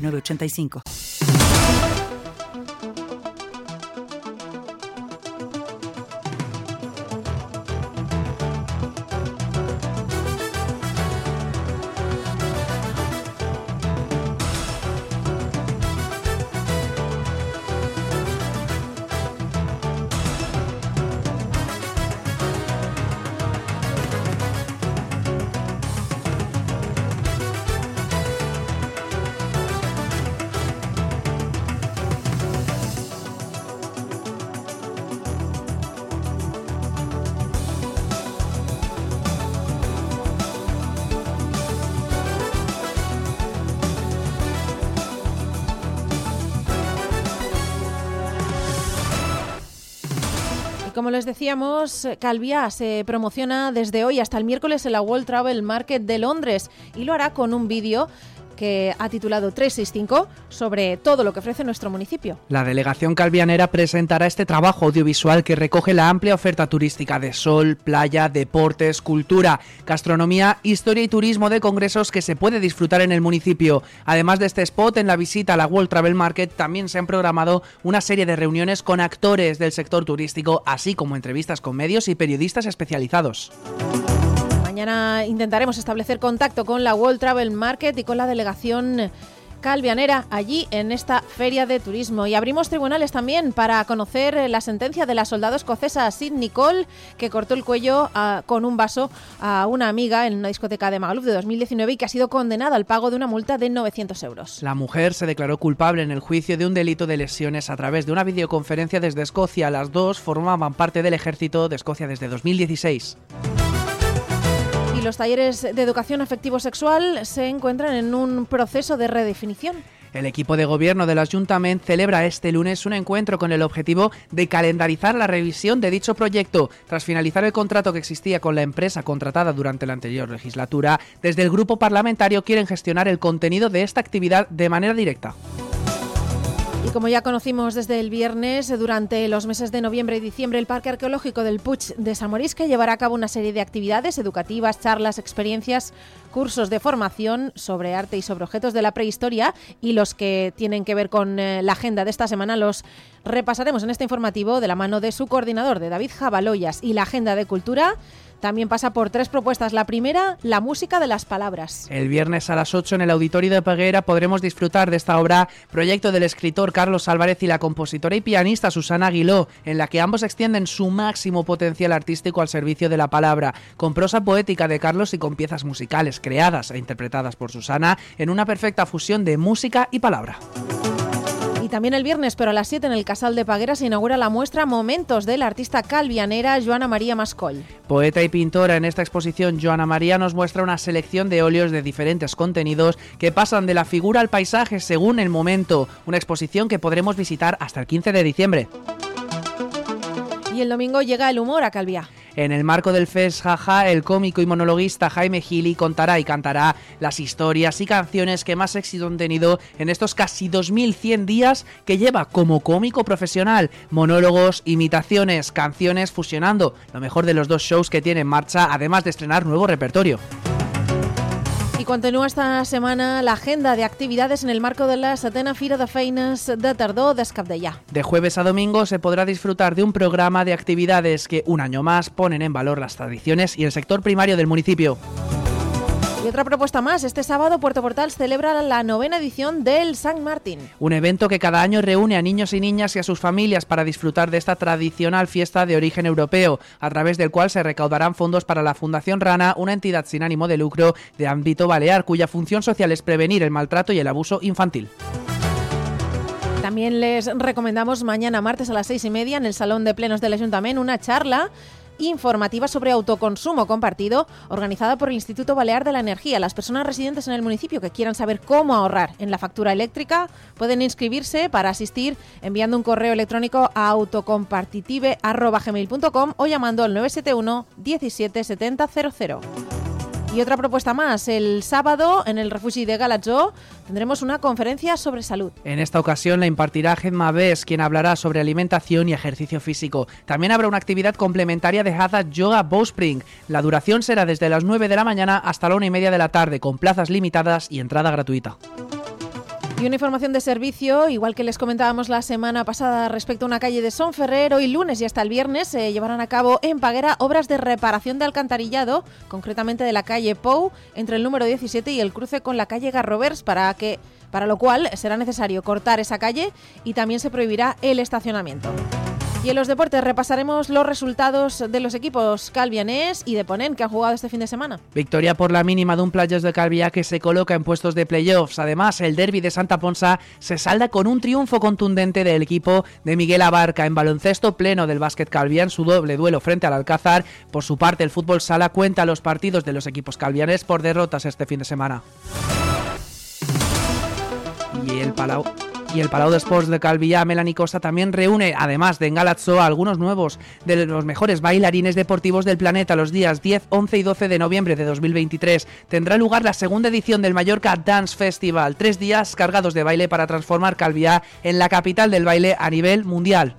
985. Como les decíamos, Calvia se promociona desde hoy hasta el miércoles en la World Travel Market de Londres y lo hará con un vídeo que ha titulado 365 sobre todo lo que ofrece nuestro municipio. La delegación calvianera presentará este trabajo audiovisual que recoge la amplia oferta turística de sol, playa, deportes, cultura, gastronomía, historia y turismo de congresos que se puede disfrutar en el municipio. Además de este spot, en la visita a la World Travel Market también se han programado una serie de reuniones con actores del sector turístico, así como entrevistas con medios y periodistas especializados. Mañana intentaremos establecer contacto con la World Travel Market y con la delegación calvianera allí en esta feria de turismo. Y abrimos tribunales también para conocer la sentencia de la soldado escocesa Sid Nicole, que cortó el cuello ah, con un vaso a una amiga en una discoteca de Magaluf de 2019 y que ha sido condenada al pago de una multa de 900 euros. La mujer se declaró culpable en el juicio de un delito de lesiones a través de una videoconferencia desde Escocia. Las dos formaban parte del ejército de Escocia desde 2016 los talleres de educación afectivo-sexual se encuentran en un proceso de redefinición. El equipo de gobierno del Ayuntamiento celebra este lunes un encuentro con el objetivo de calendarizar la revisión de dicho proyecto. Tras finalizar el contrato que existía con la empresa contratada durante la anterior legislatura, desde el grupo parlamentario quieren gestionar el contenido de esta actividad de manera directa. Y como ya conocimos desde el viernes, durante los meses de noviembre y diciembre, el Parque Arqueológico del Puig de Samorisque llevará a cabo una serie de actividades educativas, charlas, experiencias, cursos de formación sobre arte y sobre objetos de la prehistoria y los que tienen que ver con eh, la agenda de esta semana los repasaremos en este informativo de la mano de su coordinador, de David Jabaloyas, y la agenda de cultura también pasa por tres propuestas. La primera, la música de las palabras. El viernes a las 8 en el Auditorio de Peguera podremos disfrutar de esta obra, proyecto del escritor Carlos Álvarez y la compositora y pianista Susana Aguiló, en la que ambos extienden su máximo potencial artístico al servicio de la palabra, con prosa poética de Carlos y con piezas musicales creadas e interpretadas por Susana en una perfecta fusión de música y palabra también el viernes, pero a las 7 en el Casal de Paguera se inaugura la muestra Momentos de la artista calvianera Joana María Mascol. Poeta y pintora en esta exposición, Joana María nos muestra una selección de óleos de diferentes contenidos que pasan de la figura al paisaje según el momento. Una exposición que podremos visitar hasta el 15 de diciembre. Y el domingo llega el humor a Calvia. En el marco del FES Jaja, el cómico y monologuista Jaime Gili contará y cantará las historias y canciones que más éxito han tenido en estos casi 2100 días que lleva como cómico profesional. Monólogos, imitaciones, canciones fusionando lo mejor de los dos shows que tiene en marcha, además de estrenar nuevo repertorio. Y continúa esta semana la agenda de actividades en el marco de la setena Fira de Feines de Tardó d'Escapdellà. De jueves a domingo se podrá disfrutar de un programa de actividades que un año más ponen en valor las tradiciones y el sector primario del municipio. Otra propuesta más, este sábado Puerto Portal celebra la novena edición del San Martín. Un evento que cada año reúne a niños y niñas y a sus familias para disfrutar de esta tradicional fiesta de origen europeo, a través del cual se recaudarán fondos para la Fundación Rana, una entidad sin ánimo de lucro de ámbito balear, cuya función social es prevenir el maltrato y el abuso infantil. También les recomendamos mañana martes a las seis y media en el Salón de Plenos del Ayuntamiento una charla informativa sobre autoconsumo compartido organizada por el Instituto Balear de la Energía. Las personas residentes en el municipio que quieran saber cómo ahorrar en la factura eléctrica pueden inscribirse para asistir enviando un correo electrónico a autocompartitive.gmail.com o llamando al 971 17 70 00. Y otra propuesta más, el sábado en el refugio de Galatzó tendremos una conferencia sobre salud. En esta ocasión la impartirá Gemma Bes, quien hablará sobre alimentación y ejercicio físico. También habrá una actividad complementaria de Hatha Yoga Bowspring. La duración será desde las 9 de la mañana hasta la 1 y media de la tarde, con plazas limitadas y entrada gratuita. Y una información de servicio, igual que les comentábamos la semana pasada respecto a una calle de Son Ferrer, hoy lunes y hasta el viernes se llevarán a cabo en Paguera obras de reparación de alcantarillado, concretamente de la calle Pou, entre el número 17 y el cruce con la calle Garrovers, para que para lo cual será necesario cortar esa calle y también se prohibirá el estacionamiento. Y en los deportes repasaremos los resultados de los equipos calvianés y de Ponent que han jugado este fin de semana. Victoria por la mínima de un Playos de Calvia que se coloca en puestos de playoffs. Además, el derby de Santa Ponsa se salda con un triunfo contundente del equipo de Miguel Abarca en baloncesto pleno del básquet calvian, su doble duelo frente al Alcázar. Por su parte, el fútbol sala cuenta los partidos de los equipos calvianes por derrotas este fin de semana. Y el Palau y el Palau de Sports de Calvilla, Melanie Costa, también reúne, además de en Galazzo, a algunos nuevos de los mejores bailarines deportivos del planeta los días 10, 11 y 12 de noviembre de 2023. Tendrá lugar la segunda edición del Mallorca Dance Festival, tres días cargados de baile para transformar Calvia en la capital del baile a nivel mundial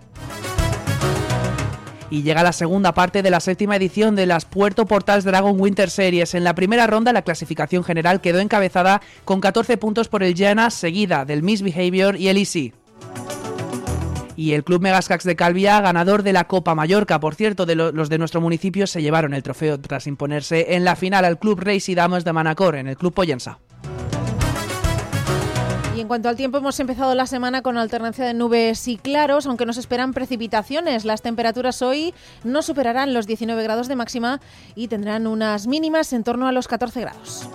y llega la segunda parte de la séptima edición de las Puerto Portals Dragon Winter Series. En la primera ronda la clasificación general quedó encabezada con 14 puntos por el Jana, seguida del Misbehavior y el Easy y el Club Megascax de Calvia, ganador de la Copa Mallorca. Por cierto, de los de nuestro municipio se llevaron el trofeo tras imponerse en la final al Club Reis y Damas de Manacor, en el Club Poyensa. Cuanto al tiempo, hemos empezado la semana con alternancia de nubes y claros, aunque nos esperan precipitaciones. Las temperaturas hoy no superarán los 19 grados de máxima y tendrán unas mínimas en torno a los 14 grados.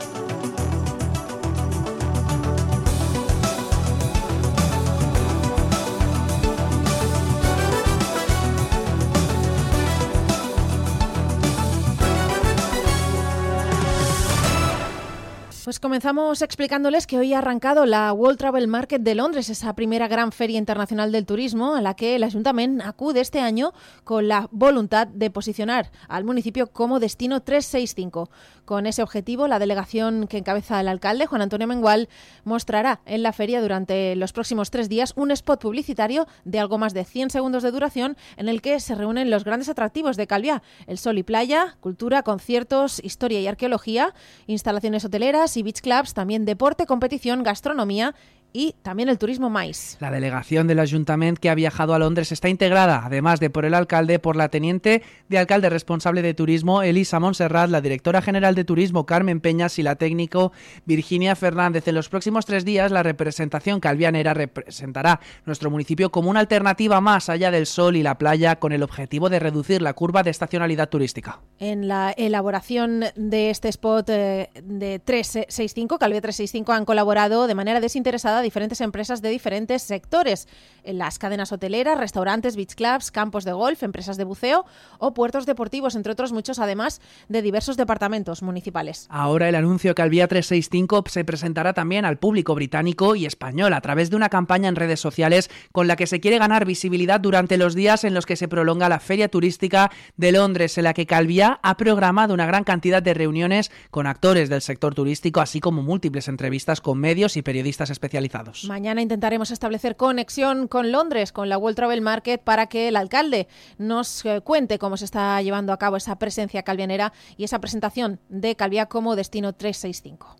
Comenzamos explicándoles que hoy ha arrancado la World Travel Market de Londres, esa primera gran feria internacional del turismo a la que el ayuntamiento acude este año con la voluntad de posicionar al municipio como destino 365. Con ese objetivo, la delegación que encabeza el alcalde, Juan Antonio Mengual, mostrará en la feria durante los próximos tres días un spot publicitario de algo más de 100 segundos de duración en el que se reúnen los grandes atractivos de Calviá, el sol y playa, cultura, conciertos, historia y arqueología, instalaciones hoteleras, y beach clubs, también deporte, competición, gastronomía y también el turismo mais. La delegación del ayuntamiento que ha viajado a Londres está integrada, además de por el alcalde, por la teniente de alcalde responsable de turismo, Elisa Montserrat, la directora general de turismo, Carmen Peñas, y la técnico Virginia Fernández. En los próximos tres días, la representación calvianera representará nuestro municipio como una alternativa más allá del sol y la playa, con el objetivo de reducir la curva de estacionalidad turística. En la elaboración de este spot eh, de 365, Calvia 365, han colaborado de manera desinteresada diferentes empresas de diferentes sectores, en las cadenas hoteleras, restaurantes, beach clubs, campos de golf, empresas de buceo o puertos deportivos, entre otros muchos, además de diversos departamentos municipales. Ahora el anuncio que al Vía 365 se presentará también al público británico y español a través de una campaña en redes sociales con la que se quiere ganar visibilidad durante los días en los que se prolonga la Feria Turística de Londres, en la que Calvia ha programado una gran cantidad de reuniones con actores del sector turístico, así como múltiples entrevistas con medios y periodistas especializados. Mañana intentaremos establecer conexión con Londres, con la World Travel Market, para que el alcalde nos eh, cuente cómo se está llevando a cabo esa presencia calvianera y esa presentación de Calvia como destino 365.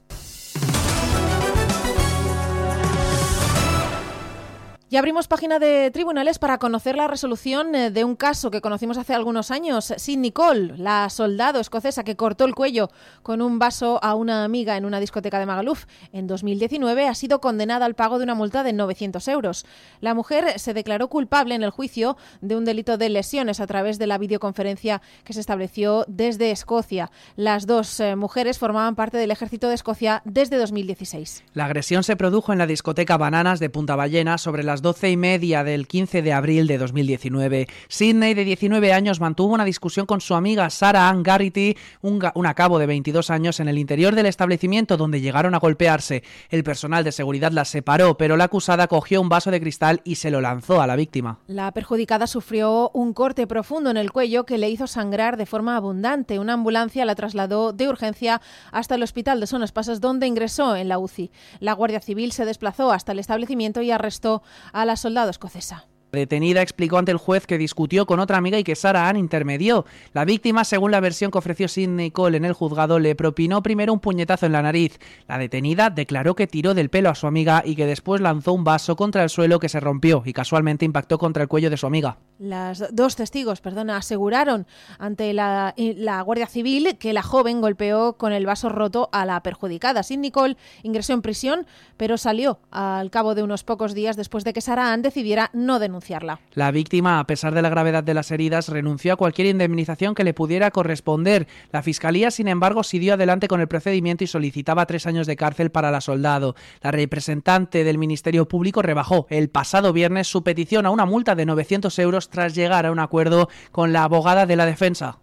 Y abrimos página de tribunales para conocer la resolución eh, de un caso que conocimos hace algunos años. Sidney Cole, la soldado escocesa que cortó el cuello con un vaso a una amiga en una discoteca de Magaluf en 2019, ha sido condenada al pago de una multa de 900 euros. La mujer se declaró culpable en el juicio de un delito de lesiones a través de la videoconferencia que se estableció desde Escocia. Las dos eh, mujeres formaban parte del ejército de Escocia desde 2016. La agresión se produjo en la discoteca Bananas de Punta Ballena sobre las doce y media del 15 de abril de 2019. Sidney, de 19 años, mantuvo una discusión con su amiga Sarah Ann Garrity, un, un cabo de 22 años, en el interior del establecimiento donde llegaron a golpearse. El personal de seguridad las separó, pero la acusada cogió un vaso de cristal y se lo lanzó a la víctima. La perjudicada sufrió un corte profundo en el cuello que le hizo sangrar de forma abundante. Una ambulancia la trasladó de urgencia hasta el hospital de Son Espasas, donde ingresó en la UCI. La Guardia Civil se desplazó hasta el establecimiento y arrestó a la soldado escocesa detenida explicó ante el juez que discutió con otra amiga y que Sara Ann intermedió. La víctima, según la versión que ofreció Sidney Cole en el juzgado, le propinó primero un puñetazo en la nariz. La detenida declaró que tiró del pelo a su amiga y que después lanzó un vaso contra el suelo que se rompió y casualmente impactó contra el cuello de su amiga. Las dos testigos, perdona, aseguraron ante la, la Guardia Civil que la joven golpeó con el vaso roto a la perjudicada. Sidney Cole ingresó en prisión, pero salió al cabo de unos pocos días después de que Sara Ann decidiera no denunciar la víctima, a pesar de la gravedad de las heridas, renunció a cualquier indemnización que le pudiera corresponder. La Fiscalía, sin embargo, siguió adelante con el procedimiento y solicitaba tres años de cárcel para la soldado. La representante del Ministerio Público rebajó el pasado viernes su petición a una multa de 900 euros tras llegar a un acuerdo con la abogada de la defensa.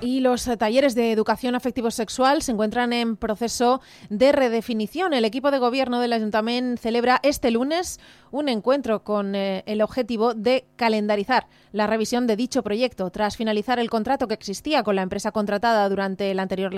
Y los talleres de educación afectivo-sexual se encuentran en proceso de redefinición. El equipo de gobierno del Ayuntamiento celebra este lunes un encuentro con eh, el objetivo de calendarizar la revisión de dicho proyecto. Tras finalizar el contrato que existía con la empresa contratada durante la anterior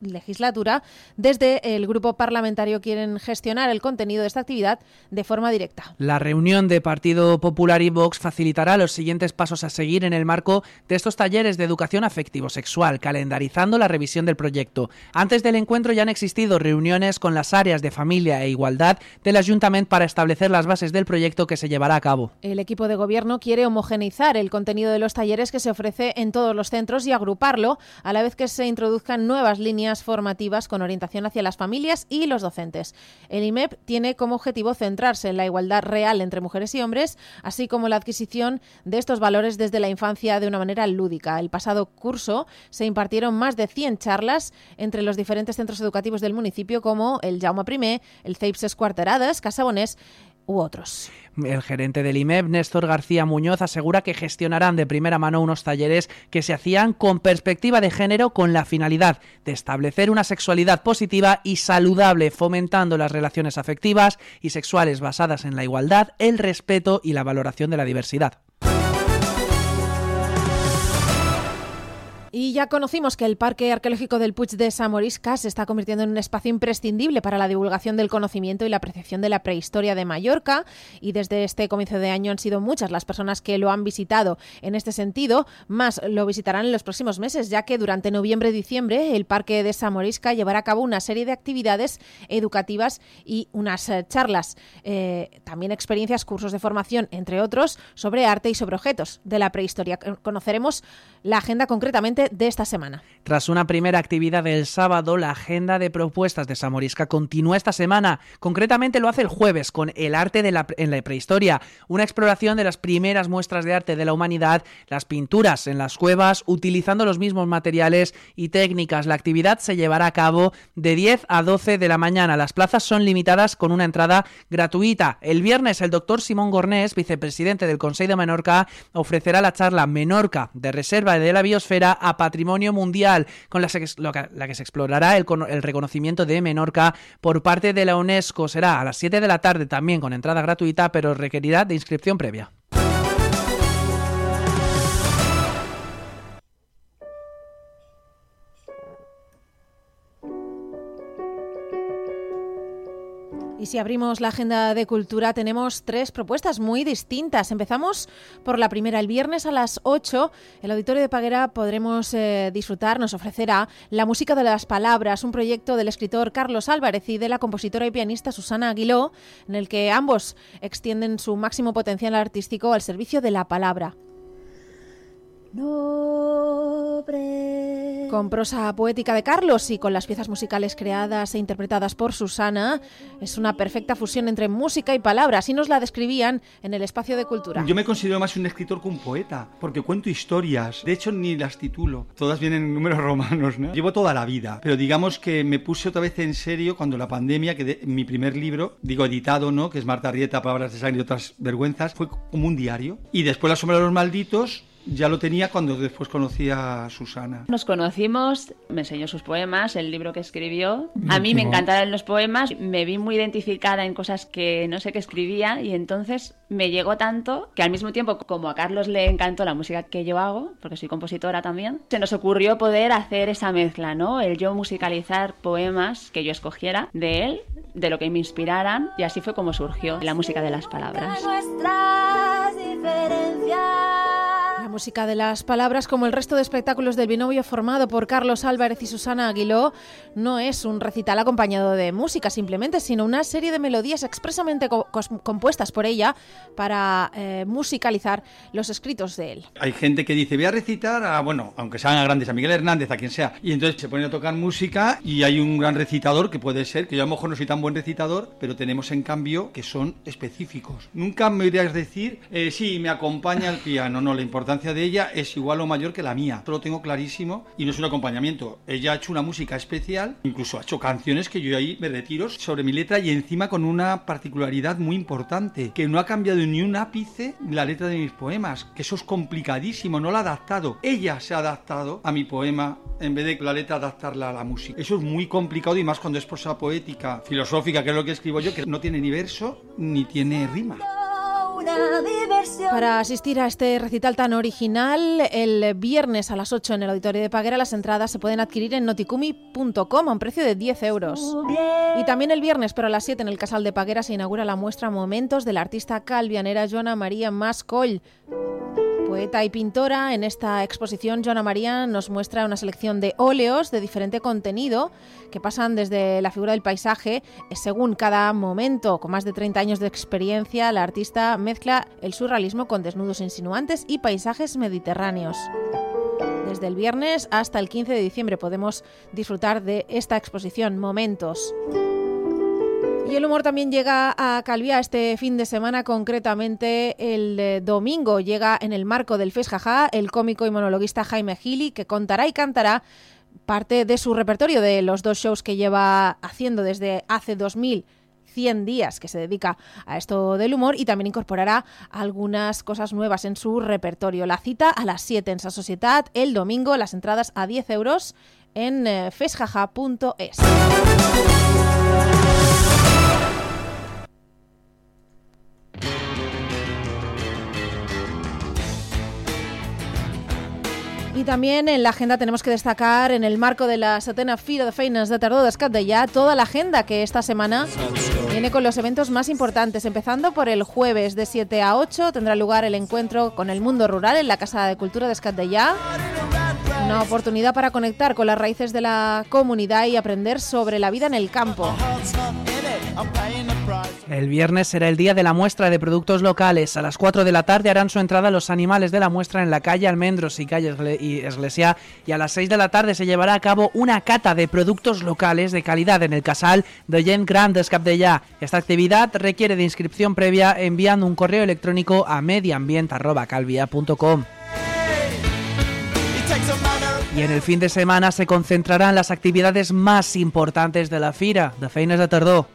legislatura, desde el grupo parlamentario quieren gestionar el contenido de esta actividad de forma directa. La reunión de Partido Popular y Vox facilitará los siguientes pasos a seguir en el marco de estos talleres de educación afectivo-sexual, calendarizando la revisión del proyecto. Antes del encuentro ya han existido reuniones con las áreas de familia e igualdad del Ayuntamiento para establecer las bases del proyecto que se llevará a cabo. El equipo de gobierno quiere homogeneizar el contenido de los talleres que se ofrece en todos los centros y agruparlo a la vez que se introduzcan nuevas líneas formativas con orientación hacia las familias y los docentes. El IMEP tiene como objetivo centrarse en la igualdad real entre mujeres y hombres, así como la adquisición de estos valores desde la infancia de una manera lúdica. El pasado curso se impartieron más de 100 charlas entre los diferentes centros educativos del municipio como el Jaume I, el CEIPS Escuarteradas, Casabonés u otros. El gerente del IMEP, Néstor García Muñoz, asegura que gestionarán de primera mano unos talleres que se hacían con perspectiva de género con la finalidad de establecer una sexualidad positiva y saludable, fomentando las relaciones afectivas y sexuales basadas en la igualdad, el respeto y la valoración de la diversidad. Y ya conocimos que el Parque Arqueológico del Puig de Samorisca se está convirtiendo en un espacio imprescindible para la divulgación del conocimiento y la apreciación de la prehistoria de Mallorca. Y desde este comienzo de año han sido muchas las personas que lo han visitado en este sentido. Más lo visitarán en los próximos meses, ya que durante noviembre y diciembre el Parque de Samorisca llevará a cabo una serie de actividades educativas y unas eh, charlas, eh, también experiencias, cursos de formación, entre otros, sobre arte y sobre objetos de la prehistoria. Conoceremos la agenda concretamente de esta semana. Tras una primera actividad del sábado, la agenda de propuestas de Samorisca continúa esta semana. Concretamente lo hace el jueves con El arte de la, en la prehistoria, una exploración de las primeras muestras de arte de la humanidad, las pinturas en las cuevas, utilizando los mismos materiales y técnicas. La actividad se llevará a cabo de 10 a 12 de la mañana. Las plazas son limitadas con una entrada gratuita. El viernes el doctor Simón Gornés, vicepresidente del Consejo de Menorca, ofrecerá la charla Menorca de Reserva de la Biosfera a Patrimonio Mundial, con la, que se explorará el, el, reconocimiento de Menorca por parte de la UNESCO. Será a las 7 de la tarde también con entrada gratuita, pero requerirá de inscripción previa. Y si abrimos la agenda de cultura, tenemos tres propuestas muy distintas. Empezamos por la primera. El viernes a las 8, el Auditorio de Paguera podremos eh, disfrutar, nos ofrecerá La Música de las Palabras, un proyecto del escritor Carlos Álvarez y de la compositora y pianista Susana Aguiló, en el que ambos extienden su máximo potencial artístico al servicio de la palabra. Con prosa poética de Carlos y con las piezas musicales creadas e interpretadas por Susana. Es una perfecta fusión entre música y palabras y nos la describían en el espacio de cultura. Yo me considero más un escritor que un poeta, porque cuento historias. De hecho, ni las titulo. Todas vienen en números romanos, ¿no? Llevo toda la vida, pero digamos que me puse otra vez en serio cuando la pandemia, que mi primer libro, digo editado, ¿no? Que es Marta Rieta, Palabras de Sangre y otras vergüenzas, fue como un diario. Y después La Sombra de los Malditos ya lo tenía cuando después conocí a Susana. Nos conocimos, me enseñó sus poemas, el libro que escribió. A mí me encantaron los poemas, me vi muy identificada en cosas que no sé qué escribía y entonces me llegó tanto que al mismo tiempo como a Carlos le encantó la música que yo hago, porque soy compositora también, se nos ocurrió poder hacer esa mezcla, ¿no? El yo musicalizar poemas que yo escogiera de él, de lo que me inspiraran y así fue como surgió la música de las palabras. La música de las palabras, como el resto de espectáculos del binomio formado por Carlos Álvarez y Susana Aguiló, no es un recital acompañado de música simplemente, sino una serie de melodías expresamente compuestas por ella para eh, musicalizar los escritos de él. Hay gente que dice, voy a recitar a, bueno, aunque sean a grandes, a Miguel Hernández, a quien sea, y entonces se pone a tocar música y hay un gran recitador que puede ser, que yo a lo mejor no soy tan buen recitador, pero tenemos en cambio que son específicos. Nunca me irías decir, eh, sí, me acompaña el piano, no, la importancia de ella es igual o mayor que la mía. Esto lo tengo clarísimo y no es un acompañamiento. Ella ha hecho una música especial, incluso ha hecho canciones que yo ahí me retiro sobre mi letra y encima con una particularidad muy importante, que no ha cambiado ni un ápice la letra de mis poemas, que eso es complicadísimo, no la ha adaptado. Ella se ha adaptado a mi poema en vez de la letra adaptarla a la música. Eso es muy complicado y más cuando es prosa poética, filosófica, que es lo que escribo yo, que no tiene ni verso ni tiene rima. Para asistir a este recital tan original, el viernes a las 8 en el Auditorio de Paguera, las entradas se pueden adquirir en noticumi.com a un precio de 10 euros. Y también el viernes, pero a las 7 en el Casal de Paguera, se inaugura la muestra Momentos de la artista calvianera Joana María Mascoll. Poeta y pintora, en esta exposición Joana María nos muestra una selección de óleos de diferente contenido que pasan desde la figura del paisaje eh, según cada momento. Con más de 30 años de experiencia, la artista mezcla el surrealismo con desnudos insinuantes y paisajes mediterráneos. Desde el viernes hasta el 15 de diciembre podemos disfrutar de esta exposición Momentos. Y el humor también llega a Calvia este fin de semana, concretamente el eh, domingo. Llega en el marco del Fes el cómico y monologuista Jaime Gili, que contará y cantará parte de su repertorio de los dos shows que lleva haciendo desde hace 2100 días que se dedica a esto del humor y también incorporará algunas cosas nuevas en su repertorio. La cita a las 7 en Sa Sociedad, el domingo, las entradas a 10 euros en eh, fesjaja.es. Y también en la agenda tenemos que destacar, en el marco de la setena Fira de Feines de Tardó de ya toda la agenda que esta semana viene con los eventos más importantes. Empezando por el jueves de 7 a 8 tendrá lugar el encuentro con el mundo rural en la Casa de Cultura de ya Una oportunidad para conectar con las raíces de la comunidad y aprender sobre la vida en el campo. El viernes será el día de la muestra de productos locales. A las 4 de la tarde harán su entrada los animales de la muestra en la calle Almendros y calle Iglesia y a las 6 de la tarde se llevará a cabo una cata de productos locales de calidad en el casal de Gent Grand Escapdellà. Esta actividad requiere de inscripción previa enviando un correo electrónico a medioambiente.calvia.com. Y en el fin de semana se concentrarán las actividades más importantes de la Fira, de Feines de Tardó.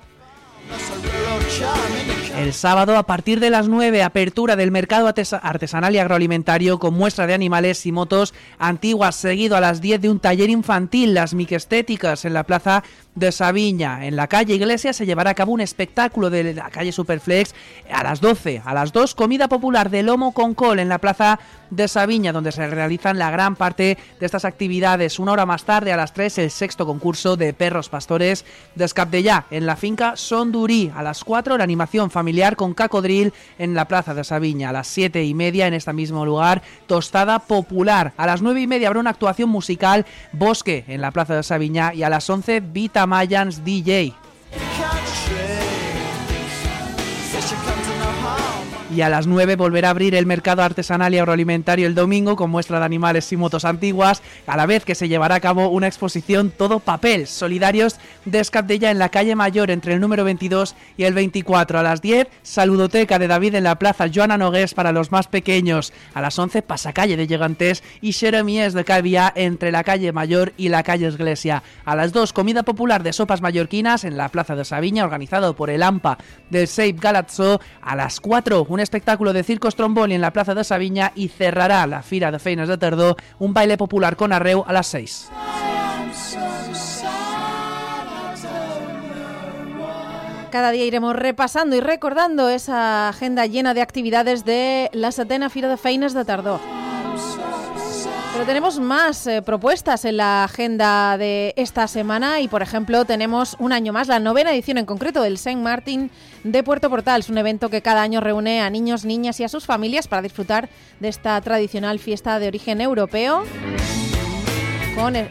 El sábado, a partir de las 9, apertura del mercado artesanal y agroalimentario con muestra de animales y motos antiguas, seguido a las 10 de un taller infantil, las miquestéticas, en la plaza de Sabiña. En la calle Iglesia se llevará a cabo un espectáculo de la calle Superflex a las 12. A las 2, comida popular de lomo con col en la plaza de Sabiña, donde se realizan la gran parte de estas actividades. Una hora más tarde, a las 3, el sexto concurso de perros pastores de Escapdellá en la finca Sondurí. A las 4, la animación familiar con cacodril en la plaza de Sabiña. A las 7 y media, en este mismo lugar, tostada popular. A las 9 y media habrá una actuación musical Bosque en la plaza de Sabiña y a las 11, Vita Mayans DJ. Y a las 9 volverá a abrir el mercado artesanal y agroalimentario el domingo con muestra de animales y motos antiguas, a la vez que se llevará a cabo una exposición Todo Papel, solidarios de Escabdella en la calle Mayor entre el número 22 y el 24. A las 10, saludoteca de David en la plaza Joana Nogués para los más pequeños. A las 11, pasacalle de Llegantes y Xeremies de Calviá entre la calle Mayor y la calle Iglesia. A las 2, comida popular de sopas mallorquinas en la plaza de Sabiña, organizado por el AMPA del Seip Galazzo. A las 4, un espectáculo de circo Stromboli en la plaza de Sabiña y cerrará la Fira de Feines de Tardó, un baile popular con arreu a las 6. Cada día iremos repasando y recordando esa agenda llena de actividades de la setena Fira de Feines de Tardó. Pero tenemos más eh, propuestas en la agenda de esta semana y, por ejemplo, tenemos un año más, la novena edición en concreto del Saint Martin de Puerto Portal. Es un evento que cada año reúne a niños, niñas y a sus familias para disfrutar de esta tradicional fiesta de origen europeo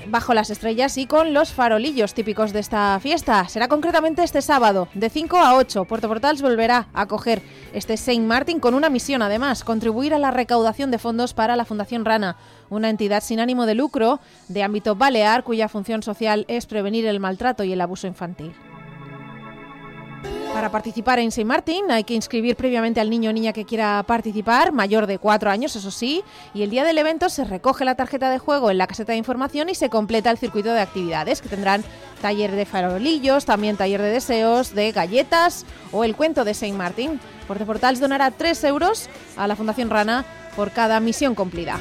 Bajo las Estrellas y con los farolillos típicos de esta fiesta. Será concretamente este sábado, de 5 a 8. Puerto Portals volverá a acoger este Saint Martin con una misión, además, contribuir a la recaudación de fondos para la Fundación Rana, una entidad sin ánimo de lucro de ámbito balear cuya función social es prevenir el maltrato y el abuso infantil. Para participar en Saint Martin hay que inscribir previamente al niño o niña que quiera participar, mayor de cuatro años, eso sí, y el día del evento se recoge la tarjeta de juego en la caseta de información y se completa el circuito de actividades que tendrán taller de farolillos, también taller de deseos, de galletas o el cuento de Saint Martin. Portals donará 3 euros a la Fundación Rana por cada misión cumplida.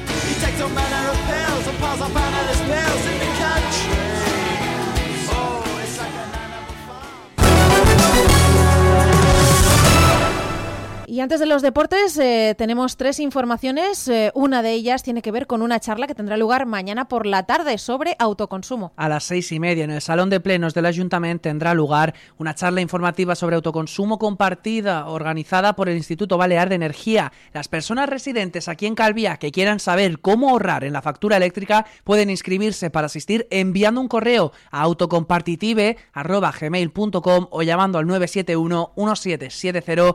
Y antes de los deportes eh, tenemos tres informaciones. Eh, una de ellas tiene que ver con una charla que tendrá lugar mañana por la tarde sobre autoconsumo. A las seis y media en el Salón de Plenos del Ayuntamiento tendrá lugar una charla informativa sobre autoconsumo compartida organizada por el Instituto Balear de Energía. Las personas residentes aquí en Calvía que quieran saber cómo ahorrar en la factura eléctrica pueden inscribirse para asistir enviando un correo a autocompartitive.gmail.com o llamando al 971 177000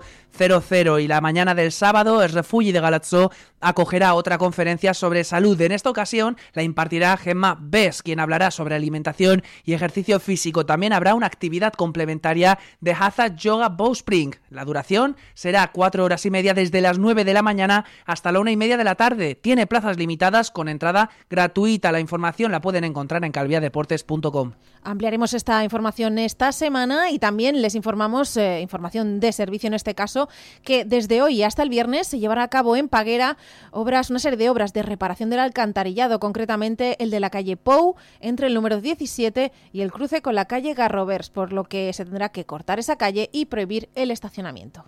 y la mañana del sábado el Refugi de Galatzó acogerá otra conferencia sobre salud. En esta ocasión la impartirá Gemma Bess, quien hablará sobre alimentación y ejercicio físico. También habrá una actividad complementaria de Hatha Yoga Bowspring. La duración será cuatro horas y media desde las 9 de la mañana hasta la una y media de la tarde. Tiene plazas limitadas con entrada gratuita. La información la pueden encontrar en calviadeportes.com. Ampliaremos esta información esta semana y también les informamos, eh, información de servicio en este caso, que desde hoy hasta el viernes se llevará a cabo en Paguera obras, una serie de obras de reparación del alcantarillado, concretamente el de la calle Pou, entre el número 17 y el cruce con la calle Garrovers, por lo que se tendrá que cortar esa calle y prohibir el estacionamiento.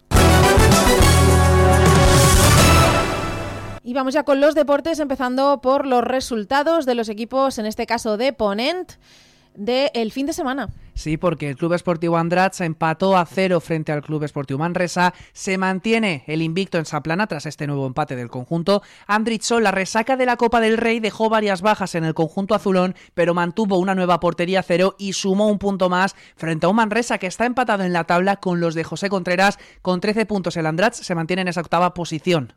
Y vamos ya con los deportes, empezando por los resultados de los equipos, en este caso de Ponent del fin de semana. Sí, porque el Club Esportivo Andratx empató a cero frente al Club Esportivo Manresa. Se mantiene el invicto en Saplana tras este nuevo empate del conjunto. Andritzol, la resaca de la Copa del Rey, dejó varias bajas en el conjunto azulón, pero mantuvo una nueva portería a cero y sumó un punto más frente a un Manresa que está empatado en la tabla con los de José Contreras. Con 13 puntos el Andratx se mantiene en esa octava posición.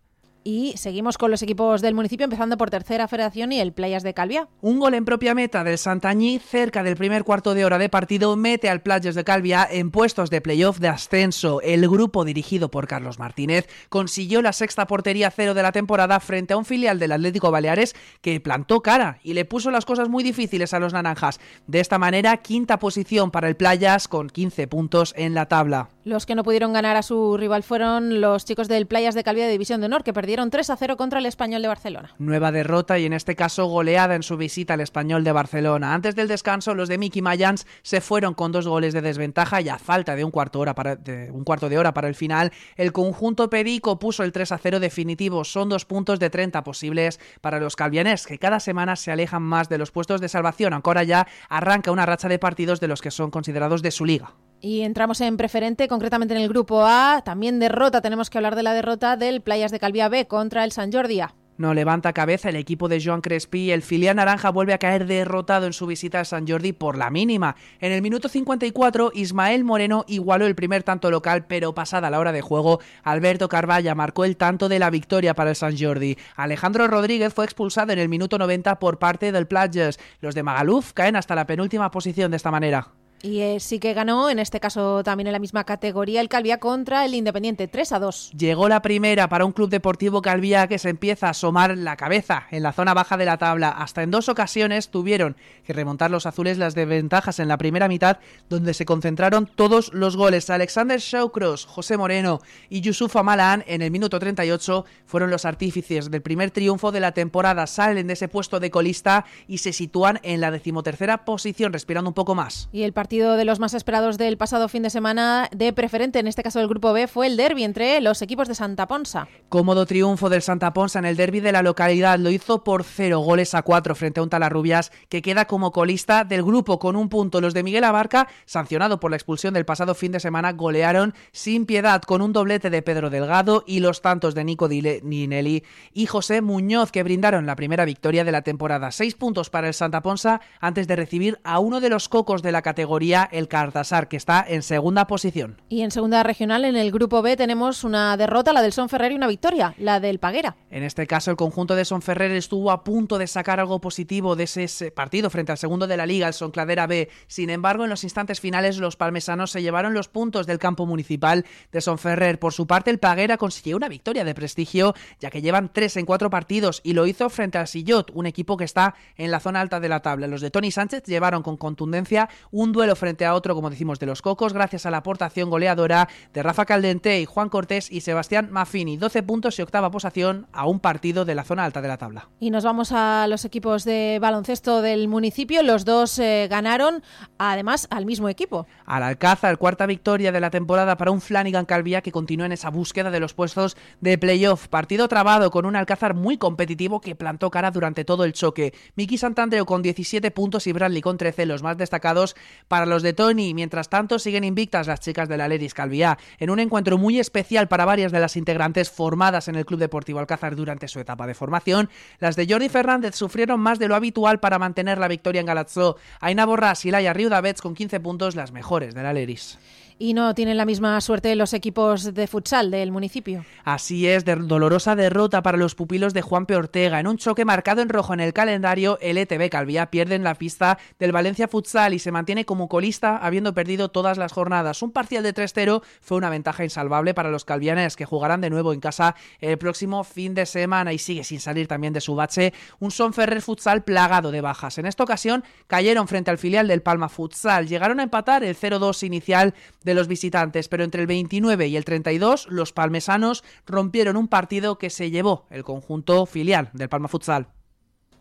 Y seguimos con los equipos del municipio, empezando por Tercera Federación y el Playas de Calvia. Un gol en propia meta del Santañí, cerca del primer cuarto de hora de partido, mete al Playas de Calvia en puestos de playoff de ascenso. El grupo dirigido por Carlos Martínez consiguió la sexta portería cero de la temporada frente a un filial del Atlético Baleares que plantó cara y le puso las cosas muy difíciles a los naranjas. De esta manera, quinta posición para el Playas con 15 puntos en la tabla. Los que no pudieron ganar a su rival fueron los chicos del Playas de Calvia de División de Honor, que perdieron 3 a 0 contra el Español de Barcelona. Nueva derrota y en este caso goleada en su visita al Español de Barcelona. Antes del descanso, los de Mickey Mayans se fueron con dos goles de desventaja y a falta de un cuarto, de, hora para el final, el conjunto Perico puso el 3 a 0 definitivo. Son dos puntos de 30 posibles para los calvianes, que cada semana se alejan más de los puestos de salvación, ahora ya arranca una racha de partidos de los que son considerados de su liga. Y entramos en preferente, concretamente en el grupo A. También derrota, tenemos que hablar de la derrota del Playas de Calvia B contra el San Jordi No levanta cabeza el equipo de Joan Crespi. El filial naranja vuelve a caer derrotado en su visita a San Jordi por la mínima. En el minuto 54, Ismael Moreno igualó el primer tanto local, pero pasada la hora de juego, Alberto Carvalla marcó el tanto de la victoria para el San Jordi. Alejandro Rodríguez fue expulsado en el minuto 90 por parte del Players. Los de Magaluf caen hasta la penúltima posición de esta manera. Y eh, sí que ganó, en este caso también en la misma categoría, el Calvía contra el Independiente, 3 a 2. Llegó la primera para un club deportivo Calvía que se empieza a asomar la cabeza en la zona baja de la tabla. Hasta en dos ocasiones tuvieron que remontar los azules las desventajas en la primera mitad, donde se concentraron todos los goles. Alexander Shawcross, José Moreno y Yusuf Amalan en el minuto 38 fueron los artífices del primer triunfo de la temporada. Salen de ese puesto de colista y se sitúan en la decimotercera posición, respirando un poco más. Y el partido de los más esperados del pasado fin de semana de preferente, en este caso del Grupo B, fue el derby entre los equipos de Santa Ponsa. Cómodo triunfo del Santa Ponsa en el derby de la localidad. Lo hizo por cero goles a cuatro frente a un Talarrubias que queda como colista del grupo con un punto. Los de Miguel Abarca, sancionado por la expulsión del pasado fin de semana, golearon sin piedad con un doblete de Pedro Delgado y los tantos de Nico Ninelli y José Muñoz que brindaron la primera victoria de la temporada. Seis puntos para el Santa Ponsa antes de recibir a uno de los cocos de la categoría el Cartasar, que está en segunda posición. Y en segunda regional, en el grupo B, tenemos una derrota, la del Son Ferrer, y una victoria, la del Paguera. En este caso, el conjunto de Son Ferrer estuvo a punto de sacar algo positivo de ese partido frente al segundo de la liga, el Soncladera B. Sin embargo, en los instantes finales, los palmesanos se llevaron los puntos del campo municipal de Son Ferrer. Por su parte, el Paguera consiguió una victoria de prestigio, ya que llevan tres en cuatro partidos y lo hizo frente al Sillot, un equipo que está en la zona alta de la tabla. Los de Tony Sánchez llevaron con contundencia un duelo frente a otro, como decimos, de los Cocos, gracias a la aportación goleadora de Rafa Caldente y Juan Cortés y Sebastián Maffini. 12 puntos y octava posición a un partido de la zona alta de la tabla. Y nos vamos a los equipos de baloncesto del municipio. Los dos eh, ganaron, además, al mismo equipo. Al Alcázar, cuarta victoria de la temporada para un Flanagan Calvía que continúa en esa búsqueda de los puestos de playoff. Partido trabado con un Alcázar muy competitivo que plantó cara durante todo el choque. Miki Santandreu con 17 puntos y Bradley con 13, los más destacados para los de Tony. Mientras tanto, siguen invictas las chicas de la Leris Calviá, en un encuentro muy especial para varias de las integrantes formadas en el Club Deportivo Alcázar durante su etapa de formación. Las de Jordi Fernández sufrieron más de lo habitual para mantener la victoria en Galatzó. Aina Borrás y Laia Riudavets con 15 puntos, las mejores de la Leris y no tienen la misma suerte los equipos de futsal del municipio. Así es, de dolorosa derrota para los pupilos de Juan P. Ortega. En un choque marcado en rojo en el calendario, el ETB Calvía pierde en la pista del Valencia Futsal y se mantiene como colista habiendo perdido todas las jornadas. Un parcial de 3-0 fue una ventaja insalvable para los calvianes que jugarán de nuevo en casa el próximo fin de semana y sigue sin salir también de su bache un Son Ferrer Futsal plagado de bajas. En esta ocasión cayeron frente al filial del Palma Futsal. Llegaron a empatar el 0-2 inicial de los visitantes, pero entre el 29 y el 32 los palmesanos rompieron un partido que se llevó el conjunto filial del Palma Futsal.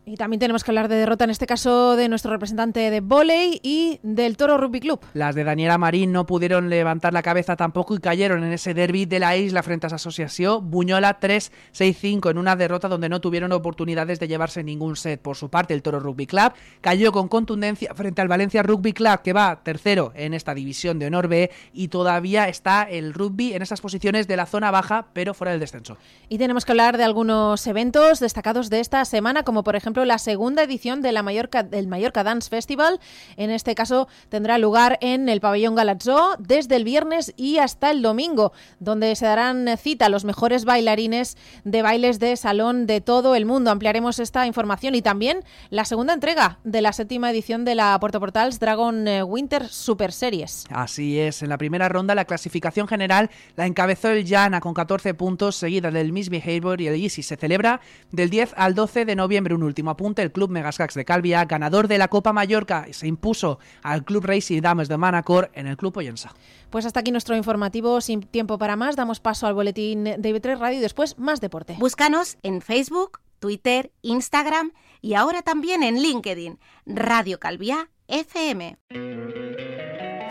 Y también tenemos que hablar de derrota, en este caso de nuestro representante de volei y del Toro Rugby Club. Las de Daniela Marín no pudieron levantar la cabeza tampoco y cayeron en ese derby de la isla frente a esa asociación. Buñola 3-6-5 en una derrota donde no tuvieron oportunidades de llevarse ningún set. Por su parte, el Toro Rugby Club cayó con contundencia frente al Valencia Rugby Club, que va tercero en esta división de honor B y todavía está el rugby en esas posiciones de la zona baja, pero fuera del descenso. Y tenemos que hablar de algunos eventos destacados de esta semana, como por ejemplo la segunda edición del Mallorca Dance Festival. En este caso tendrá lugar en el pabellón Galatzó desde el viernes y hasta el domingo, donde se darán cita a los mejores bailarines de bailes de salón de todo el mundo. Ampliaremos esta información y también la segunda entrega de la séptima edición de la Puerto Portals Dragon eh, Winter Super Series. Así es, en la primera ronda la clasificación general la encabezó el Llana con 14 puntos, seguida del Miss Behavior y el Easy. Se celebra del 10 al 12 de noviembre, un último apunte, el Club Megascax de Calvia, ganador de la Copa Mallorca, se impuso al Club Racing Dames de Manacor en el Club Poyensa. Pues hasta aquí nuestro informativo, sin tiempo para más, damos paso al boletín de IB3 Radio y después más deporte. Búscanos en Facebook, Twitter, Instagram y ahora también en LinkedIn, Radio Calvia FM.